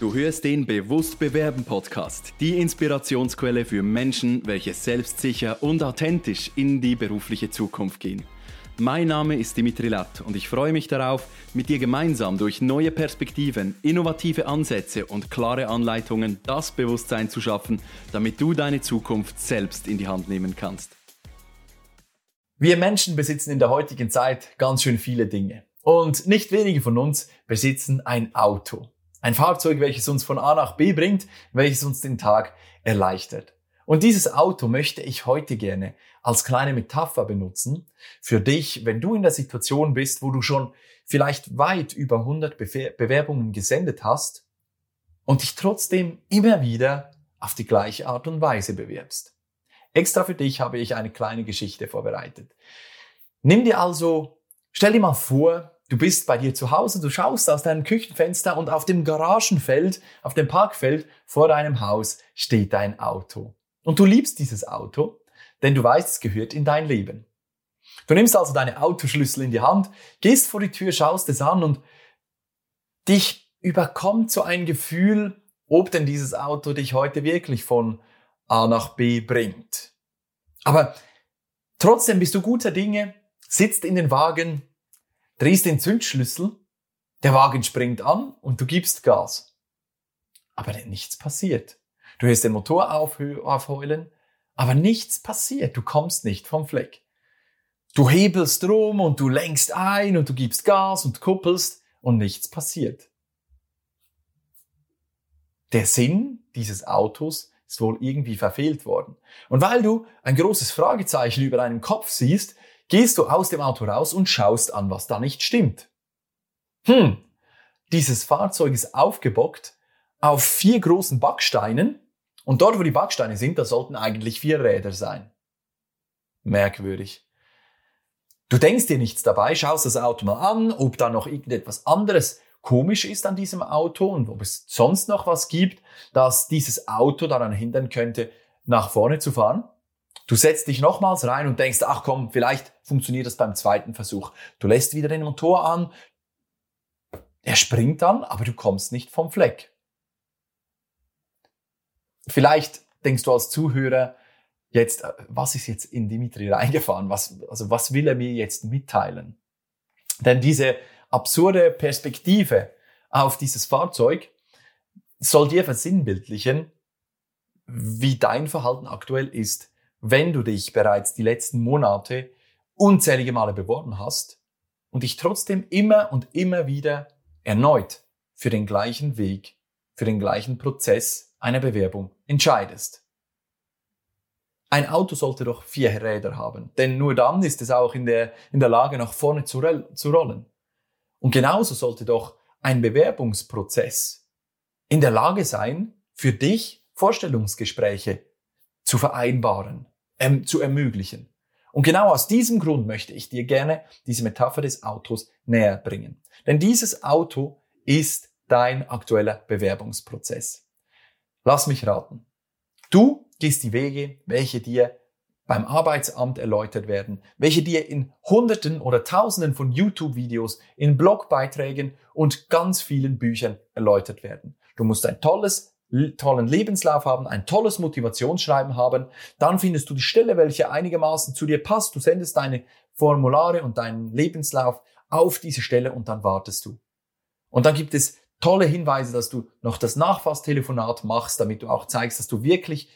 Du hörst den Bewusst Bewerben Podcast, die Inspirationsquelle für Menschen, welche selbstsicher und authentisch in die berufliche Zukunft gehen. Mein Name ist Dimitri Latt und ich freue mich darauf, mit dir gemeinsam durch neue Perspektiven, innovative Ansätze und klare Anleitungen das Bewusstsein zu schaffen, damit du deine Zukunft selbst in die Hand nehmen kannst. Wir Menschen besitzen in der heutigen Zeit ganz schön viele Dinge. Und nicht wenige von uns besitzen ein Auto. Ein Fahrzeug, welches uns von A nach B bringt, welches uns den Tag erleichtert. Und dieses Auto möchte ich heute gerne als kleine Metapher benutzen für dich, wenn du in der Situation bist, wo du schon vielleicht weit über 100 Bewerbungen gesendet hast und dich trotzdem immer wieder auf die gleiche Art und Weise bewirbst. Extra für dich habe ich eine kleine Geschichte vorbereitet. Nimm dir also, stell dir mal vor, Du bist bei dir zu Hause, du schaust aus deinem Küchenfenster und auf dem Garagenfeld, auf dem Parkfeld vor deinem Haus steht dein Auto. Und du liebst dieses Auto, denn du weißt, es gehört in dein Leben. Du nimmst also deine Autoschlüssel in die Hand, gehst vor die Tür, schaust es an und dich überkommt so ein Gefühl, ob denn dieses Auto dich heute wirklich von A nach B bringt. Aber trotzdem bist du guter Dinge, sitzt in den Wagen, drehst den Zündschlüssel, der Wagen springt an und du gibst Gas. Aber nichts passiert. Du hörst den Motor aufheulen, aber nichts passiert. Du kommst nicht vom Fleck. Du hebelst rum und du lenkst ein und du gibst Gas und kuppelst und nichts passiert. Der Sinn dieses Autos ist wohl irgendwie verfehlt worden. Und weil du ein großes Fragezeichen über deinem Kopf siehst, gehst du aus dem Auto raus und schaust an, was da nicht stimmt. Hm, dieses Fahrzeug ist aufgebockt auf vier großen Backsteinen und dort, wo die Backsteine sind, da sollten eigentlich vier Räder sein. Merkwürdig. Du denkst dir nichts dabei, schaust das Auto mal an, ob da noch irgendetwas anderes komisch ist an diesem Auto und ob es sonst noch was gibt, dass dieses Auto daran hindern könnte, nach vorne zu fahren. Du setzt dich nochmals rein und denkst, ach komm, vielleicht funktioniert das beim zweiten Versuch. Du lässt wieder den Motor an. Er springt dann, aber du kommst nicht vom Fleck. Vielleicht denkst du als Zuhörer jetzt, äh, was ist jetzt in Dimitri reingefahren? Was, also was will er mir jetzt mitteilen? Denn diese absurde Perspektive auf dieses Fahrzeug soll dir versinnbildlichen, wie dein Verhalten aktuell ist wenn du dich bereits die letzten Monate unzählige Male beworben hast und dich trotzdem immer und immer wieder erneut für den gleichen Weg, für den gleichen Prozess einer Bewerbung entscheidest. Ein Auto sollte doch vier Räder haben, denn nur dann ist es auch in der, in der Lage, nach vorne zu, zu rollen. Und genauso sollte doch ein Bewerbungsprozess in der Lage sein, für dich Vorstellungsgespräche zu vereinbaren, ähm, zu ermöglichen. Und genau aus diesem Grund möchte ich dir gerne diese Metapher des Autos näher bringen. Denn dieses Auto ist dein aktueller Bewerbungsprozess. Lass mich raten. Du gehst die Wege, welche dir beim Arbeitsamt erläutert werden, welche dir in Hunderten oder Tausenden von YouTube-Videos, in Blogbeiträgen und ganz vielen Büchern erläutert werden. Du musst ein tolles tollen Lebenslauf haben, ein tolles Motivationsschreiben haben, dann findest du die Stelle, welche einigermaßen zu dir passt. Du sendest deine Formulare und deinen Lebenslauf auf diese Stelle und dann wartest du. Und dann gibt es tolle Hinweise, dass du noch das Nachfasstelefonat machst, damit du auch zeigst, dass du wirklich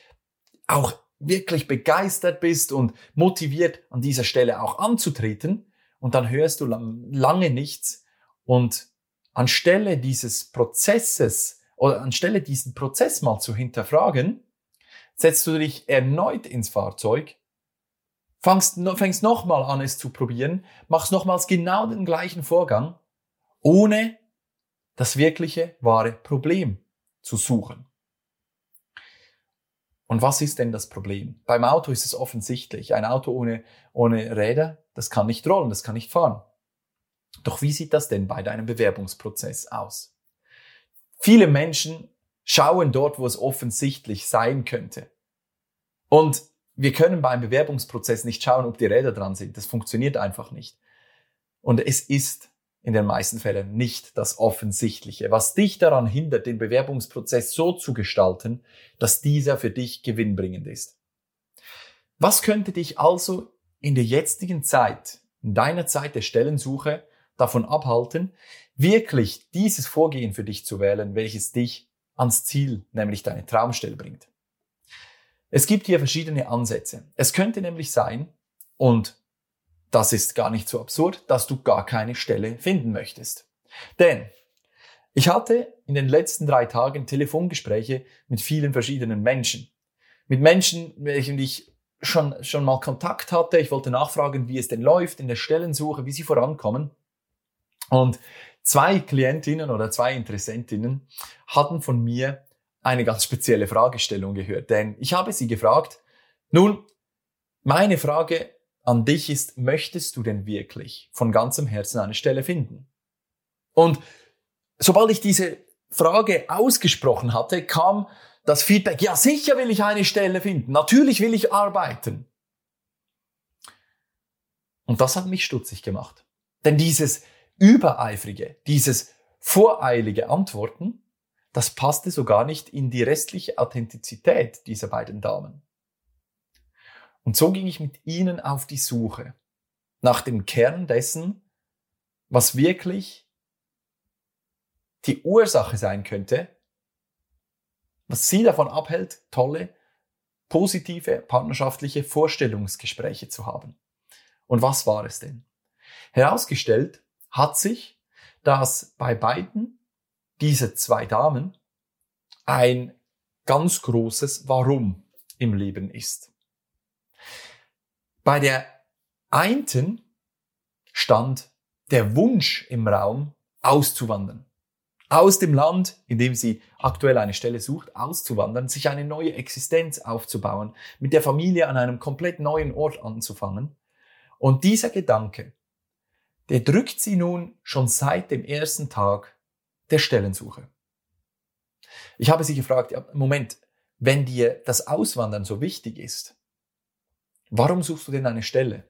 auch wirklich begeistert bist und motiviert an dieser Stelle auch anzutreten. Und dann hörst du lange nichts. Und anstelle dieses Prozesses, oder anstelle diesen Prozess mal zu hinterfragen, setzt du dich erneut ins Fahrzeug, fängst, fängst nochmal an, es zu probieren, machst nochmals genau den gleichen Vorgang, ohne das wirkliche, wahre Problem zu suchen. Und was ist denn das Problem? Beim Auto ist es offensichtlich. Ein Auto ohne, ohne Räder, das kann nicht rollen, das kann nicht fahren. Doch wie sieht das denn bei deinem Bewerbungsprozess aus? Viele Menschen schauen dort, wo es offensichtlich sein könnte. Und wir können beim Bewerbungsprozess nicht schauen, ob die Räder dran sind. Das funktioniert einfach nicht. Und es ist in den meisten Fällen nicht das Offensichtliche, was dich daran hindert, den Bewerbungsprozess so zu gestalten, dass dieser für dich gewinnbringend ist. Was könnte dich also in der jetzigen Zeit, in deiner Zeit der Stellensuche, davon abhalten, wirklich dieses Vorgehen für dich zu wählen, welches dich ans Ziel, nämlich deine Traumstelle bringt? Es gibt hier verschiedene Ansätze. Es könnte nämlich sein, und das ist gar nicht so absurd, dass du gar keine Stelle finden möchtest. Denn ich hatte in den letzten drei Tagen Telefongespräche mit vielen verschiedenen Menschen. Mit Menschen, mit welchen ich schon, schon mal Kontakt hatte. Ich wollte nachfragen, wie es denn läuft in der Stellensuche, wie sie vorankommen. Und zwei Klientinnen oder zwei Interessentinnen hatten von mir eine ganz spezielle Fragestellung gehört. Denn ich habe sie gefragt, nun, meine Frage an dich ist, möchtest du denn wirklich von ganzem Herzen eine Stelle finden? Und sobald ich diese Frage ausgesprochen hatte, kam das Feedback, ja sicher will ich eine Stelle finden, natürlich will ich arbeiten. Und das hat mich stutzig gemacht. Denn dieses übereifrige, dieses voreilige Antworten, das passte so gar nicht in die restliche Authentizität dieser beiden Damen. Und so ging ich mit ihnen auf die Suche nach dem Kern dessen, was wirklich die Ursache sein könnte, was sie davon abhält, tolle, positive, partnerschaftliche Vorstellungsgespräche zu haben. Und was war es denn? Herausgestellt hat sich, dass bei beiden diese zwei Damen ein ganz großes Warum im Leben ist. Bei der einen stand der Wunsch im Raum, auszuwandern. Aus dem Land, in dem sie aktuell eine Stelle sucht, auszuwandern, sich eine neue Existenz aufzubauen, mit der Familie an einem komplett neuen Ort anzufangen. Und dieser Gedanke, der drückt sie nun schon seit dem ersten Tag der Stellensuche. Ich habe sie gefragt, Moment, wenn dir das Auswandern so wichtig ist, warum suchst du denn eine Stelle?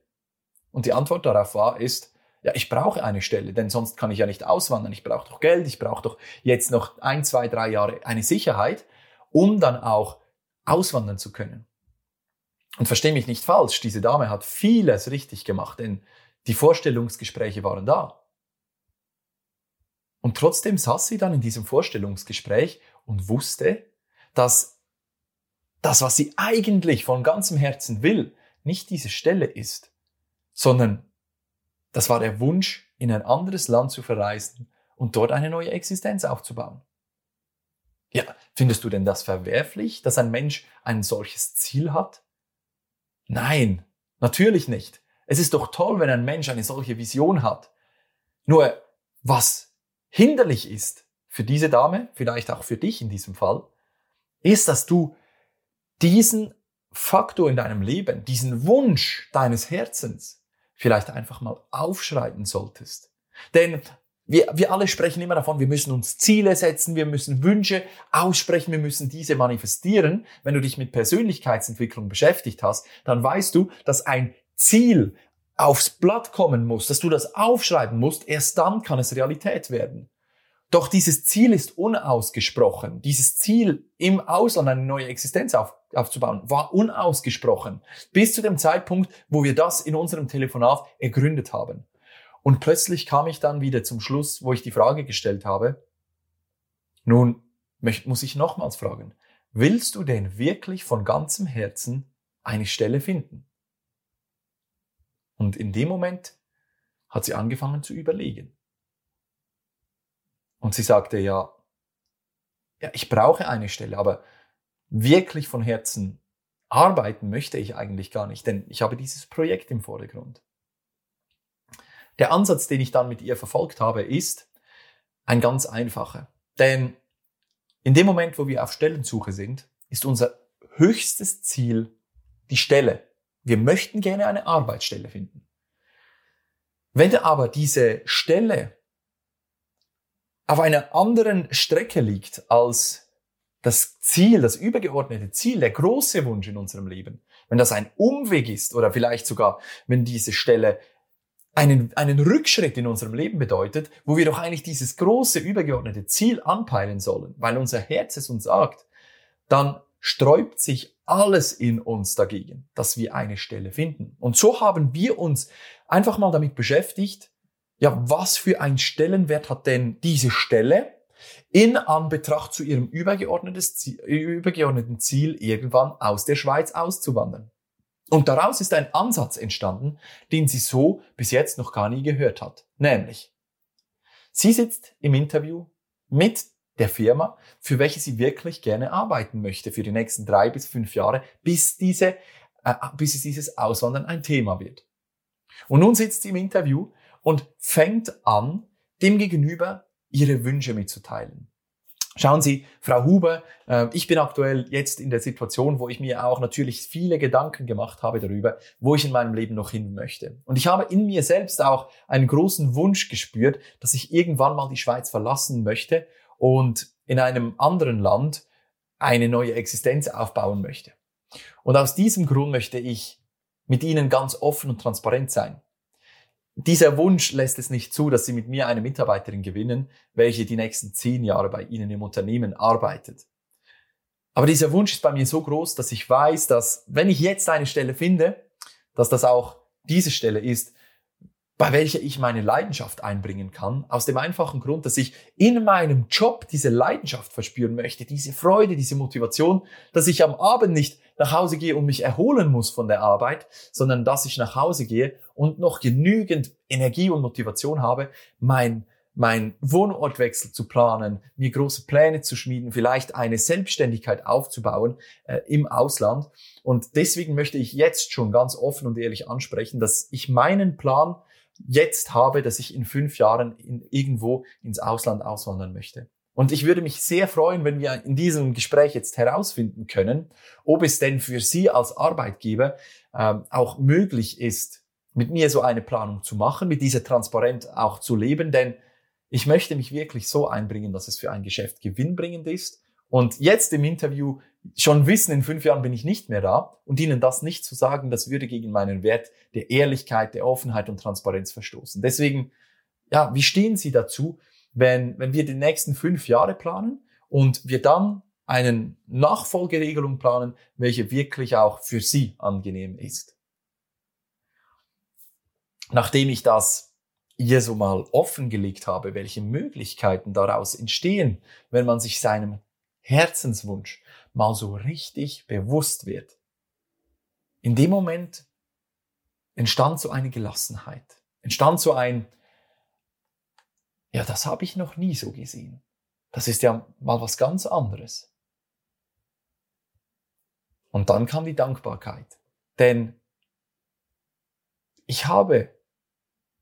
Und die Antwort darauf war, ist, ja, ich brauche eine Stelle, denn sonst kann ich ja nicht auswandern. Ich brauche doch Geld, ich brauche doch jetzt noch ein, zwei, drei Jahre eine Sicherheit, um dann auch auswandern zu können. Und verstehe mich nicht falsch, diese Dame hat vieles richtig gemacht, denn die Vorstellungsgespräche waren da. Und trotzdem saß sie dann in diesem Vorstellungsgespräch und wusste, dass das, was sie eigentlich von ganzem Herzen will, nicht diese Stelle ist, sondern das war der Wunsch, in ein anderes Land zu verreisen und dort eine neue Existenz aufzubauen. Ja, findest du denn das verwerflich, dass ein Mensch ein solches Ziel hat? Nein, natürlich nicht. Es ist doch toll, wenn ein Mensch eine solche Vision hat. Nur, was hinderlich ist für diese Dame, vielleicht auch für dich in diesem Fall, ist, dass du diesen Faktor in deinem Leben, diesen Wunsch deines Herzens vielleicht einfach mal aufschreiben solltest. Denn wir, wir alle sprechen immer davon, wir müssen uns Ziele setzen, wir müssen Wünsche aussprechen, wir müssen diese manifestieren. Wenn du dich mit Persönlichkeitsentwicklung beschäftigt hast, dann weißt du, dass ein Ziel aufs Blatt kommen muss, dass du das aufschreiben musst, erst dann kann es Realität werden. Doch dieses Ziel ist unausgesprochen. Dieses Ziel, im Ausland eine neue Existenz auf, aufzubauen, war unausgesprochen. Bis zu dem Zeitpunkt, wo wir das in unserem Telefonat ergründet haben. Und plötzlich kam ich dann wieder zum Schluss, wo ich die Frage gestellt habe, nun muss ich nochmals fragen, willst du denn wirklich von ganzem Herzen eine Stelle finden? Und in dem Moment hat sie angefangen zu überlegen. Und sie sagte, ja, ja, ich brauche eine Stelle, aber wirklich von Herzen arbeiten möchte ich eigentlich gar nicht, denn ich habe dieses Projekt im Vordergrund. Der Ansatz, den ich dann mit ihr verfolgt habe, ist ein ganz einfacher. Denn in dem Moment, wo wir auf Stellensuche sind, ist unser höchstes Ziel die Stelle. Wir möchten gerne eine Arbeitsstelle finden. Wenn aber diese Stelle auf einer anderen Strecke liegt als das Ziel, das übergeordnete Ziel, der große Wunsch in unserem Leben, wenn das ein Umweg ist oder vielleicht sogar, wenn diese Stelle einen, einen Rückschritt in unserem Leben bedeutet, wo wir doch eigentlich dieses große übergeordnete Ziel anpeilen sollen, weil unser Herz es uns sagt, dann sträubt sich alles in uns dagegen, dass wir eine Stelle finden. Und so haben wir uns einfach mal damit beschäftigt, ja, was für ein Stellenwert hat denn diese Stelle in Anbetracht zu ihrem übergeordneten Ziel, irgendwann aus der Schweiz auszuwandern. Und daraus ist ein Ansatz entstanden, den sie so bis jetzt noch gar nie gehört hat. Nämlich, sie sitzt im Interview mit der Firma, für welche sie wirklich gerne arbeiten möchte für die nächsten drei bis fünf Jahre, bis diese, äh, bis dieses Auswandern ein Thema wird. Und nun sitzt sie im Interview und fängt an, dem Gegenüber ihre Wünsche mitzuteilen. Schauen Sie, Frau Huber, äh, ich bin aktuell jetzt in der Situation, wo ich mir auch natürlich viele Gedanken gemacht habe darüber, wo ich in meinem Leben noch hin möchte. Und ich habe in mir selbst auch einen großen Wunsch gespürt, dass ich irgendwann mal die Schweiz verlassen möchte und in einem anderen Land eine neue Existenz aufbauen möchte. Und aus diesem Grund möchte ich mit Ihnen ganz offen und transparent sein dieser Wunsch lässt es nicht zu, dass Sie mit mir eine Mitarbeiterin gewinnen, welche die nächsten zehn Jahre bei Ihnen im Unternehmen arbeitet. Aber dieser Wunsch ist bei mir so groß, dass ich weiß, dass wenn ich jetzt eine Stelle finde, dass das auch diese Stelle ist, bei welcher ich meine Leidenschaft einbringen kann, aus dem einfachen Grund, dass ich in meinem Job diese Leidenschaft verspüren möchte, diese Freude, diese Motivation, dass ich am Abend nicht nach Hause gehe und mich erholen muss von der Arbeit, sondern dass ich nach Hause gehe und noch genügend Energie und Motivation habe, mein mein Wohnortwechsel zu planen, mir große Pläne zu schmieden, vielleicht eine Selbstständigkeit aufzubauen äh, im Ausland. Und deswegen möchte ich jetzt schon ganz offen und ehrlich ansprechen, dass ich meinen Plan jetzt habe, dass ich in fünf Jahren in, irgendwo ins Ausland auswandern möchte. Und ich würde mich sehr freuen, wenn wir in diesem Gespräch jetzt herausfinden können, ob es denn für Sie als Arbeitgeber ähm, auch möglich ist, mit mir so eine Planung zu machen, mit dieser Transparenz auch zu leben, denn ich möchte mich wirklich so einbringen, dass es für ein Geschäft gewinnbringend ist. Und jetzt im Interview schon wissen, in fünf Jahren bin ich nicht mehr da und Ihnen das nicht zu sagen, das würde gegen meinen Wert der Ehrlichkeit, der Offenheit und Transparenz verstoßen. Deswegen, ja, wie stehen Sie dazu? wenn, wenn wir die nächsten fünf Jahre planen und wir dann eine Nachfolgeregelung planen, welche wirklich auch für Sie angenehm ist. Nachdem ich das hier so mal offengelegt habe, welche Möglichkeiten daraus entstehen, wenn man sich seinem Herzenswunsch mal so richtig bewusst wird. In dem Moment entstand so eine Gelassenheit, entstand so ein, ja, das habe ich noch nie so gesehen. Das ist ja mal was ganz anderes. Und dann kam die Dankbarkeit. Denn ich habe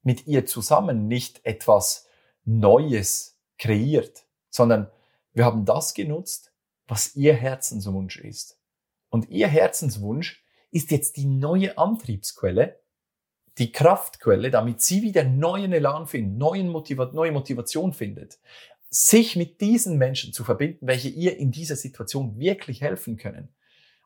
mit ihr zusammen nicht etwas Neues kreiert, sondern wir haben das genutzt, was ihr Herzenswunsch ist. Und ihr Herzenswunsch ist jetzt die neue Antriebsquelle, die Kraftquelle, damit sie wieder neuen Elan findet, neuen Motiva neue Motivation findet, sich mit diesen Menschen zu verbinden, welche ihr in dieser Situation wirklich helfen können.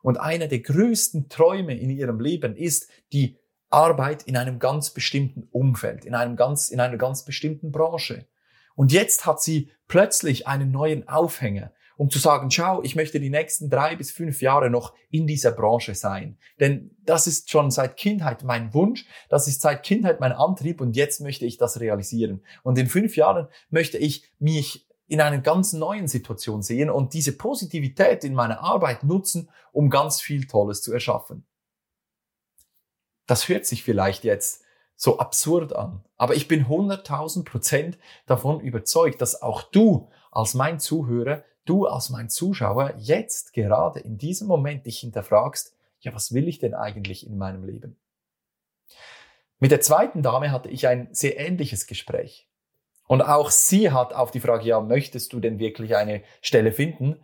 Und einer der größten Träume in ihrem Leben ist die Arbeit in einem ganz bestimmten Umfeld, in einem ganz, in einer ganz bestimmten Branche. Und jetzt hat sie plötzlich einen neuen Aufhänger um zu sagen, schau, ich möchte die nächsten drei bis fünf Jahre noch in dieser Branche sein. Denn das ist schon seit Kindheit mein Wunsch, das ist seit Kindheit mein Antrieb und jetzt möchte ich das realisieren. Und in fünf Jahren möchte ich mich in einer ganz neuen Situation sehen und diese Positivität in meiner Arbeit nutzen, um ganz viel Tolles zu erschaffen. Das hört sich vielleicht jetzt so absurd an, aber ich bin 100.000 Prozent davon überzeugt, dass auch du als mein Zuhörer du als mein Zuschauer jetzt gerade in diesem Moment dich hinterfragst, ja, was will ich denn eigentlich in meinem Leben? Mit der zweiten Dame hatte ich ein sehr ähnliches Gespräch. Und auch sie hat auf die Frage, ja, möchtest du denn wirklich eine Stelle finden?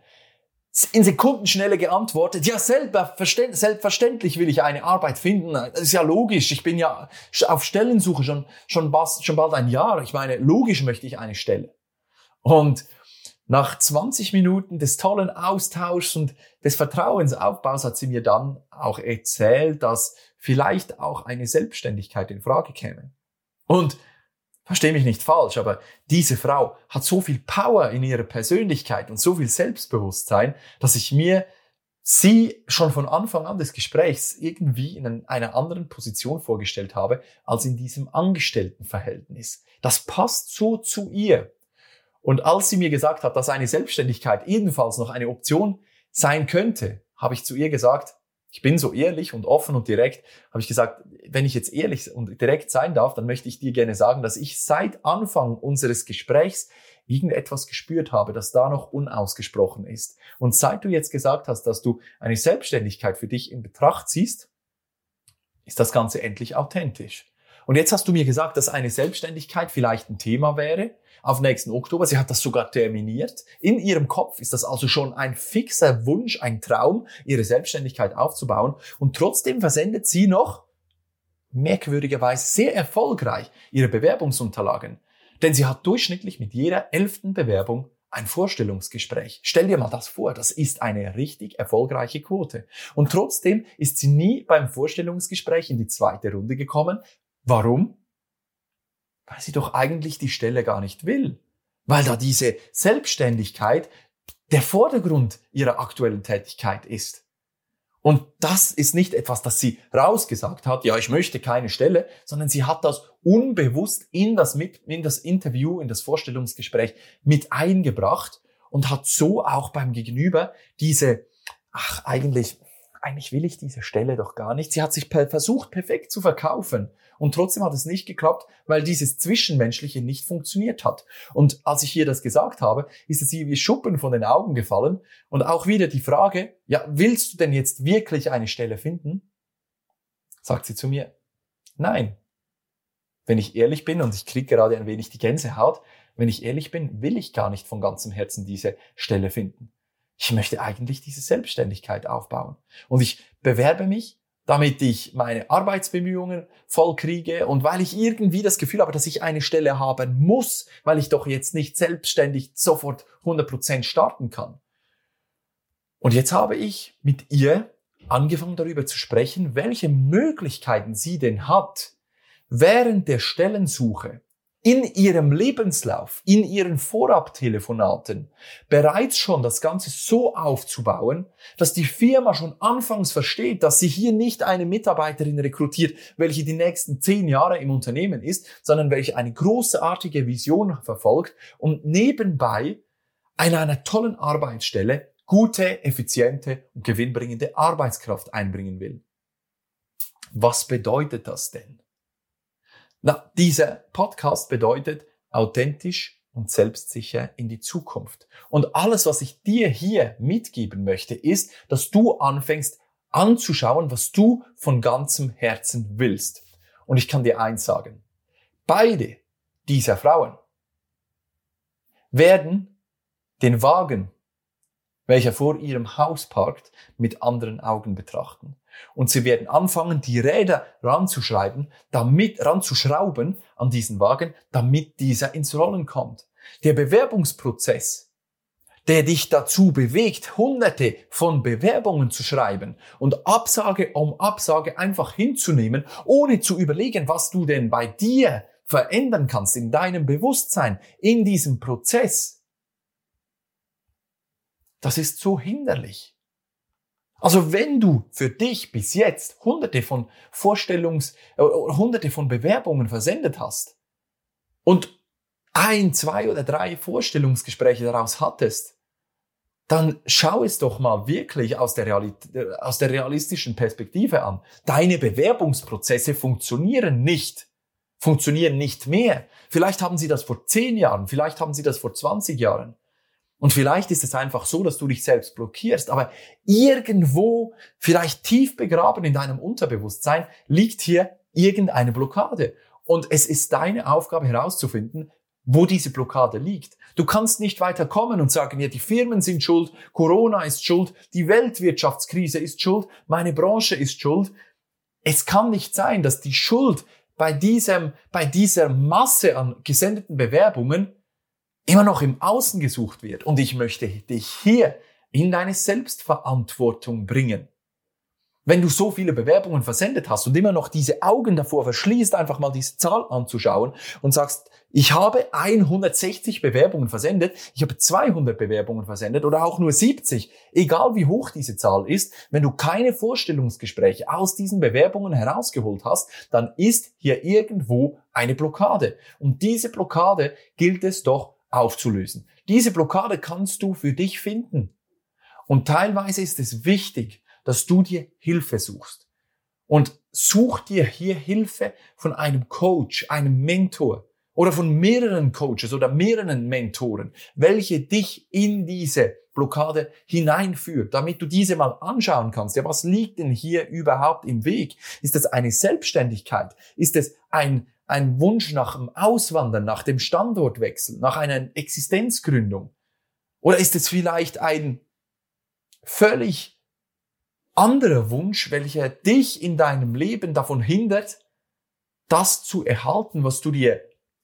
In Sekundenschnelle geantwortet, ja, selbstverständlich will ich eine Arbeit finden. Das ist ja logisch. Ich bin ja auf Stellensuche schon, schon, schon bald ein Jahr. Ich meine, logisch möchte ich eine Stelle. Und nach 20 Minuten des tollen Austauschs und des Vertrauensaufbaus hat sie mir dann auch erzählt, dass vielleicht auch eine Selbstständigkeit in Frage käme. Und verstehe mich nicht falsch, aber diese Frau hat so viel Power in ihrer Persönlichkeit und so viel Selbstbewusstsein, dass ich mir sie schon von Anfang an des Gesprächs irgendwie in einer anderen Position vorgestellt habe, als in diesem Angestelltenverhältnis. Das passt so zu ihr. Und als sie mir gesagt hat, dass eine Selbstständigkeit ebenfalls noch eine Option sein könnte, habe ich zu ihr gesagt, ich bin so ehrlich und offen und direkt, habe ich gesagt, wenn ich jetzt ehrlich und direkt sein darf, dann möchte ich dir gerne sagen, dass ich seit Anfang unseres Gesprächs irgendetwas gespürt habe, das da noch unausgesprochen ist. Und seit du jetzt gesagt hast, dass du eine Selbstständigkeit für dich in Betracht ziehst, ist das Ganze endlich authentisch. Und jetzt hast du mir gesagt, dass eine Selbstständigkeit vielleicht ein Thema wäre auf nächsten Oktober. Sie hat das sogar terminiert. In ihrem Kopf ist das also schon ein fixer Wunsch, ein Traum, ihre Selbstständigkeit aufzubauen. Und trotzdem versendet sie noch merkwürdigerweise sehr erfolgreich ihre Bewerbungsunterlagen. Denn sie hat durchschnittlich mit jeder elften Bewerbung ein Vorstellungsgespräch. Stell dir mal das vor, das ist eine richtig erfolgreiche Quote. Und trotzdem ist sie nie beim Vorstellungsgespräch in die zweite Runde gekommen. Warum? Weil sie doch eigentlich die Stelle gar nicht will. Weil da diese Selbstständigkeit der Vordergrund ihrer aktuellen Tätigkeit ist. Und das ist nicht etwas, das sie rausgesagt hat, ja, ich möchte keine Stelle, sondern sie hat das unbewusst in das, mit, in das Interview, in das Vorstellungsgespräch mit eingebracht und hat so auch beim Gegenüber diese, ach, eigentlich, eigentlich will ich diese Stelle doch gar nicht. Sie hat sich versucht, perfekt zu verkaufen. Und trotzdem hat es nicht geklappt, weil dieses Zwischenmenschliche nicht funktioniert hat. Und als ich ihr das gesagt habe, ist es ihr wie Schuppen von den Augen gefallen. Und auch wieder die Frage, ja, willst du denn jetzt wirklich eine Stelle finden? Sagt sie zu mir, nein. Wenn ich ehrlich bin, und ich kriege gerade ein wenig die Gänsehaut, wenn ich ehrlich bin, will ich gar nicht von ganzem Herzen diese Stelle finden. Ich möchte eigentlich diese Selbstständigkeit aufbauen. Und ich bewerbe mich, damit ich meine Arbeitsbemühungen voll kriege und weil ich irgendwie das Gefühl habe, dass ich eine Stelle haben muss, weil ich doch jetzt nicht selbstständig sofort 100% starten kann. Und jetzt habe ich mit ihr angefangen darüber zu sprechen, welche Möglichkeiten sie denn hat, während der Stellensuche in ihrem Lebenslauf, in ihren Vorabtelefonaten bereits schon das Ganze so aufzubauen, dass die Firma schon anfangs versteht, dass sie hier nicht eine Mitarbeiterin rekrutiert, welche die nächsten zehn Jahre im Unternehmen ist, sondern welche eine großartige Vision verfolgt und nebenbei an einer tollen Arbeitsstelle gute, effiziente und gewinnbringende Arbeitskraft einbringen will. Was bedeutet das denn? Na, dieser Podcast bedeutet authentisch und selbstsicher in die Zukunft. Und alles, was ich dir hier mitgeben möchte, ist, dass du anfängst anzuschauen, was du von ganzem Herzen willst. Und ich kann dir eins sagen. Beide dieser Frauen werden den Wagen, welcher vor ihrem Haus parkt, mit anderen Augen betrachten. Und sie werden anfangen, die Räder ranzuschreiben, damit, ranzuschrauben an diesen Wagen, damit dieser ins Rollen kommt. Der Bewerbungsprozess, der dich dazu bewegt, hunderte von Bewerbungen zu schreiben und Absage um Absage einfach hinzunehmen, ohne zu überlegen, was du denn bei dir verändern kannst in deinem Bewusstsein, in diesem Prozess. Das ist so hinderlich. Also wenn du für dich bis jetzt hunderte von Vorstellungs, äh, hunderte von Bewerbungen versendet hast und ein, zwei oder drei Vorstellungsgespräche daraus hattest, dann schau es doch mal wirklich aus der, äh, aus der realistischen Perspektive an. Deine Bewerbungsprozesse funktionieren nicht, funktionieren nicht mehr. Vielleicht haben sie das vor zehn Jahren, vielleicht haben sie das vor 20 Jahren. Und vielleicht ist es einfach so, dass du dich selbst blockierst, aber irgendwo, vielleicht tief begraben in deinem Unterbewusstsein, liegt hier irgendeine Blockade. Und es ist deine Aufgabe herauszufinden, wo diese Blockade liegt. Du kannst nicht weiter kommen und sagen, ja, die Firmen sind schuld, Corona ist schuld, die Weltwirtschaftskrise ist schuld, meine Branche ist schuld. Es kann nicht sein, dass die Schuld bei diesem, bei dieser Masse an gesendeten Bewerbungen immer noch im Außen gesucht wird. Und ich möchte dich hier in deine Selbstverantwortung bringen. wenn du so viele Bewerbungen versendet hast und immer noch diese Augen davor verschließt, einfach mal diese Zahl anzuschauen und sagst, ich habe 160 Bewerbungen versendet, ich habe 200 Bewerbungen versendet oder auch nur 70, egal wie hoch diese Zahl ist, wenn du keine Vorstellungsgespräche aus diesen Bewerbungen herausgeholt hast, dann ist hier irgendwo eine Blockade. Und diese Blockade gilt es doch aufzulösen. Diese Blockade kannst du für dich finden. Und teilweise ist es wichtig, dass du dir Hilfe suchst. Und such dir hier Hilfe von einem Coach, einem Mentor oder von mehreren Coaches oder mehreren Mentoren, welche dich in diese Blockade hineinführt, damit du diese mal anschauen kannst. Ja, was liegt denn hier überhaupt im Weg? Ist das eine Selbstständigkeit? Ist es ein, ein Wunsch nach dem Auswandern, nach dem Standortwechsel, nach einer Existenzgründung? Oder ist es vielleicht ein völlig anderer Wunsch, welcher dich in deinem Leben davon hindert, das zu erhalten, was du dir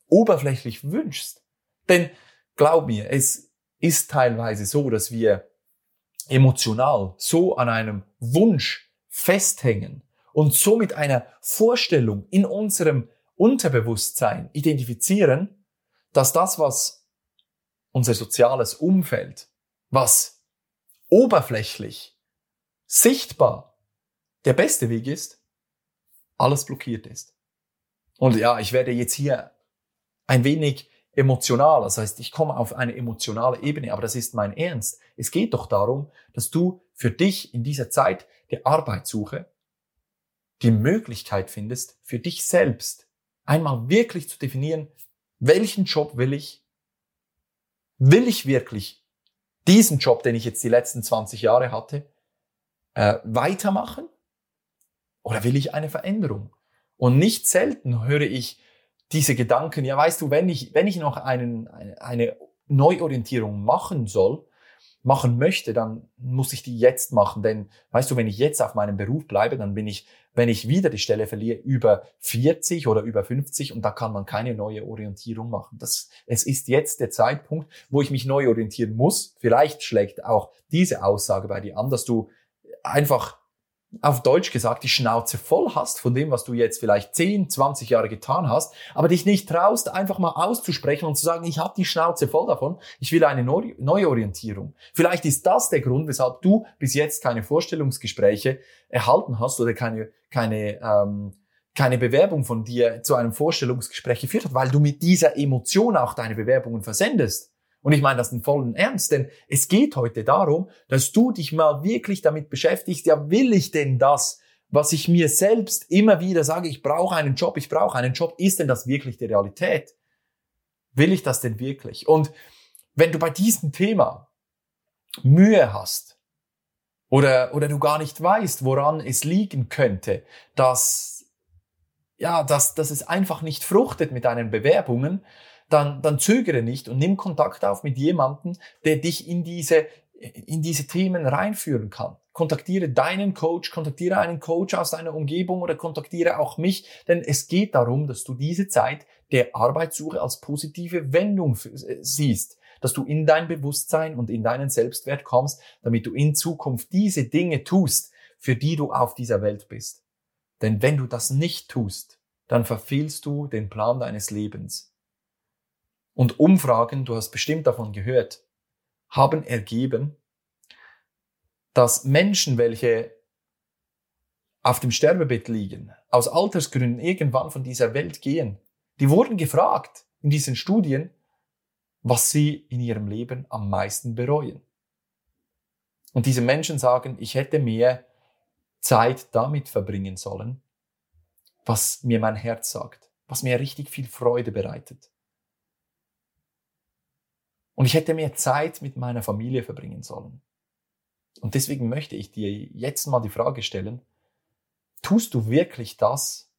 oberflächlich wünschst. Denn glaub mir, es ist teilweise so, dass wir emotional so an einem Wunsch festhängen und so mit einer Vorstellung in unserem Unterbewusstsein identifizieren, dass das, was unser soziales Umfeld, was oberflächlich sichtbar der beste Weg ist, alles blockiert ist. Und ja, ich werde jetzt hier ein wenig emotional, das heißt, ich komme auf eine emotionale Ebene, aber das ist mein Ernst. Es geht doch darum, dass du für dich in dieser Zeit der Arbeitssuche die Möglichkeit findest, für dich selbst einmal wirklich zu definieren, welchen Job will ich? Will ich wirklich diesen Job, den ich jetzt die letzten 20 Jahre hatte? äh, weitermachen oder will ich eine Veränderung? Und nicht selten höre ich diese Gedanken, ja weißt du, wenn ich, wenn ich noch einen, eine Neuorientierung machen soll, machen möchte, dann muss ich die jetzt machen. Denn weißt du, wenn ich jetzt auf meinem Beruf bleibe, dann bin ich, wenn ich wieder die Stelle verliere, über 40 oder über 50 und da kann man keine neue Orientierung machen. Das, es ist jetzt der Zeitpunkt, wo ich mich neu orientieren muss. Vielleicht schlägt auch diese Aussage bei dir an, dass du einfach auf Deutsch gesagt die Schnauze voll hast von dem, was du jetzt vielleicht 10, 20 Jahre getan hast, aber dich nicht traust, einfach mal auszusprechen und zu sagen, ich habe die Schnauze voll davon, ich will eine Neuorientierung. Vielleicht ist das der Grund, weshalb du bis jetzt keine Vorstellungsgespräche erhalten hast oder keine, keine, ähm, keine Bewerbung von dir zu einem Vorstellungsgespräch geführt hast, weil du mit dieser Emotion auch deine Bewerbungen versendest. Und ich meine das in vollen Ernst, denn es geht heute darum, dass du dich mal wirklich damit beschäftigst, ja, will ich denn das, was ich mir selbst immer wieder sage, ich brauche einen Job, ich brauche einen Job, ist denn das wirklich die Realität? Will ich das denn wirklich? Und wenn du bei diesem Thema Mühe hast oder, oder du gar nicht weißt, woran es liegen könnte, dass, ja, dass, dass es einfach nicht fruchtet mit deinen Bewerbungen, dann, dann zögere nicht und nimm Kontakt auf mit jemandem, der dich in diese, in diese Themen reinführen kann. Kontaktiere deinen Coach, kontaktiere einen Coach aus deiner Umgebung oder kontaktiere auch mich, denn es geht darum, dass du diese Zeit der Arbeitssuche als positive Wendung äh, siehst, dass du in dein Bewusstsein und in deinen Selbstwert kommst, damit du in Zukunft diese Dinge tust, für die du auf dieser Welt bist. Denn wenn du das nicht tust, dann verfehlst du den Plan deines Lebens. Und Umfragen, du hast bestimmt davon gehört, haben ergeben, dass Menschen, welche auf dem Sterbebett liegen, aus Altersgründen irgendwann von dieser Welt gehen, die wurden gefragt in diesen Studien, was sie in ihrem Leben am meisten bereuen. Und diese Menschen sagen, ich hätte mehr Zeit damit verbringen sollen, was mir mein Herz sagt, was mir richtig viel Freude bereitet. Und ich hätte mehr Zeit mit meiner Familie verbringen sollen. Und deswegen möchte ich dir jetzt mal die Frage stellen, tust du wirklich das,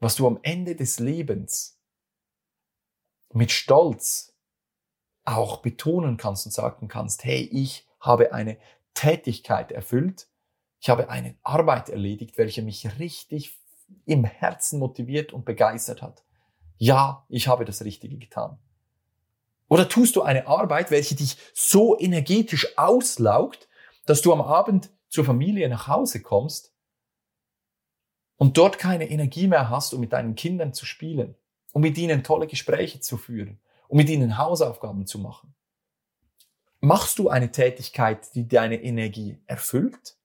was du am Ende des Lebens mit Stolz auch betonen kannst und sagen kannst, hey, ich habe eine Tätigkeit erfüllt, ich habe eine Arbeit erledigt, welche mich richtig im Herzen motiviert und begeistert hat. Ja, ich habe das Richtige getan. Oder tust du eine Arbeit, welche dich so energetisch auslaugt, dass du am Abend zur Familie nach Hause kommst und dort keine Energie mehr hast, um mit deinen Kindern zu spielen, um mit ihnen tolle Gespräche zu führen, um mit ihnen Hausaufgaben zu machen, machst du eine Tätigkeit, die deine Energie erfüllt,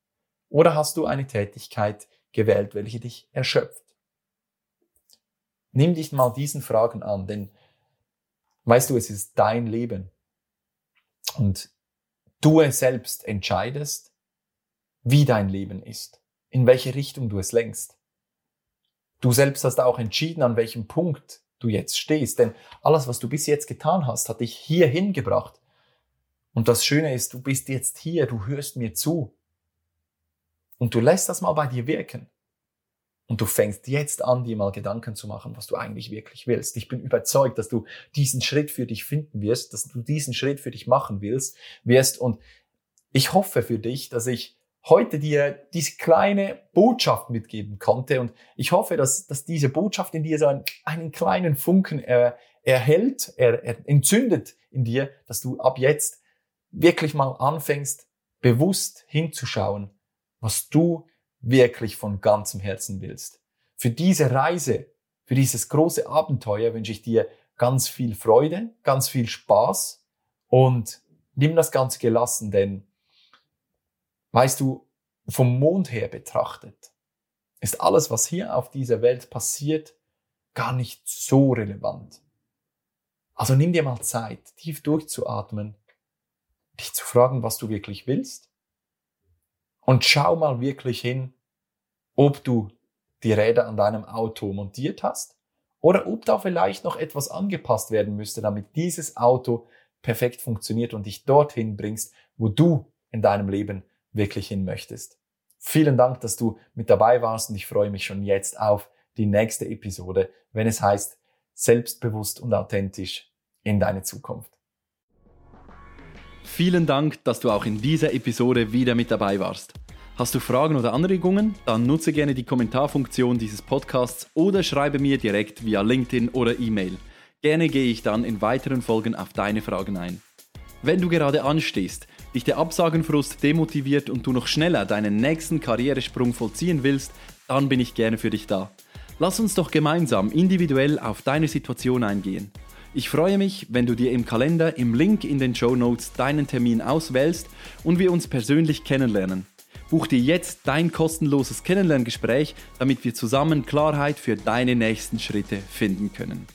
oder hast du eine Tätigkeit gewählt, welche dich erschöpft? Nimm dich mal diesen Fragen an, denn weißt du, es ist dein Leben. Und du selbst entscheidest, wie dein Leben ist, in welche Richtung du es lenkst. Du selbst hast auch entschieden, an welchem Punkt du jetzt stehst, denn alles, was du bis jetzt getan hast, hat dich hierhin gebracht. Und das Schöne ist, du bist jetzt hier, du hörst mir zu. Und du lässt das mal bei dir wirken. Und du fängst jetzt an, dir mal Gedanken zu machen, was du eigentlich wirklich willst. Ich bin überzeugt, dass du diesen Schritt für dich finden wirst, dass du diesen Schritt für dich machen willst, wirst. Und ich hoffe für dich, dass ich heute dir diese kleine Botschaft mitgeben konnte. Und ich hoffe, dass, dass diese Botschaft in dir so einen, einen kleinen Funken er, erhält, er, er entzündet in dir, dass du ab jetzt wirklich mal anfängst, bewusst hinzuschauen, was du wirklich von ganzem Herzen willst. Für diese Reise, für dieses große Abenteuer wünsche ich dir ganz viel Freude, ganz viel Spaß und nimm das Ganze gelassen, denn Weißt du, vom Mond her betrachtet, ist alles, was hier auf dieser Welt passiert, gar nicht so relevant. Also nimm dir mal Zeit, tief durchzuatmen, dich zu fragen, was du wirklich willst. Und schau mal wirklich hin, ob du die Räder an deinem Auto montiert hast oder ob da vielleicht noch etwas angepasst werden müsste, damit dieses Auto perfekt funktioniert und dich dorthin bringst, wo du in deinem Leben wirklich hin möchtest. Vielen Dank, dass du mit dabei warst und ich freue mich schon jetzt auf die nächste Episode, wenn es heißt, selbstbewusst und authentisch in deine Zukunft. Vielen Dank, dass du auch in dieser Episode wieder mit dabei warst. Hast du Fragen oder Anregungen? Dann nutze gerne die Kommentarfunktion dieses Podcasts oder schreibe mir direkt via LinkedIn oder E-Mail. Gerne gehe ich dann in weiteren Folgen auf deine Fragen ein. Wenn du gerade anstehst, dich der Absagenfrust demotiviert und du noch schneller deinen nächsten Karrieresprung vollziehen willst, dann bin ich gerne für dich da. Lass uns doch gemeinsam individuell auf deine Situation eingehen. Ich freue mich, wenn du dir im Kalender im Link in den Show Notes deinen Termin auswählst und wir uns persönlich kennenlernen. Buch dir jetzt dein kostenloses Kennenlerngespräch, damit wir zusammen Klarheit für deine nächsten Schritte finden können.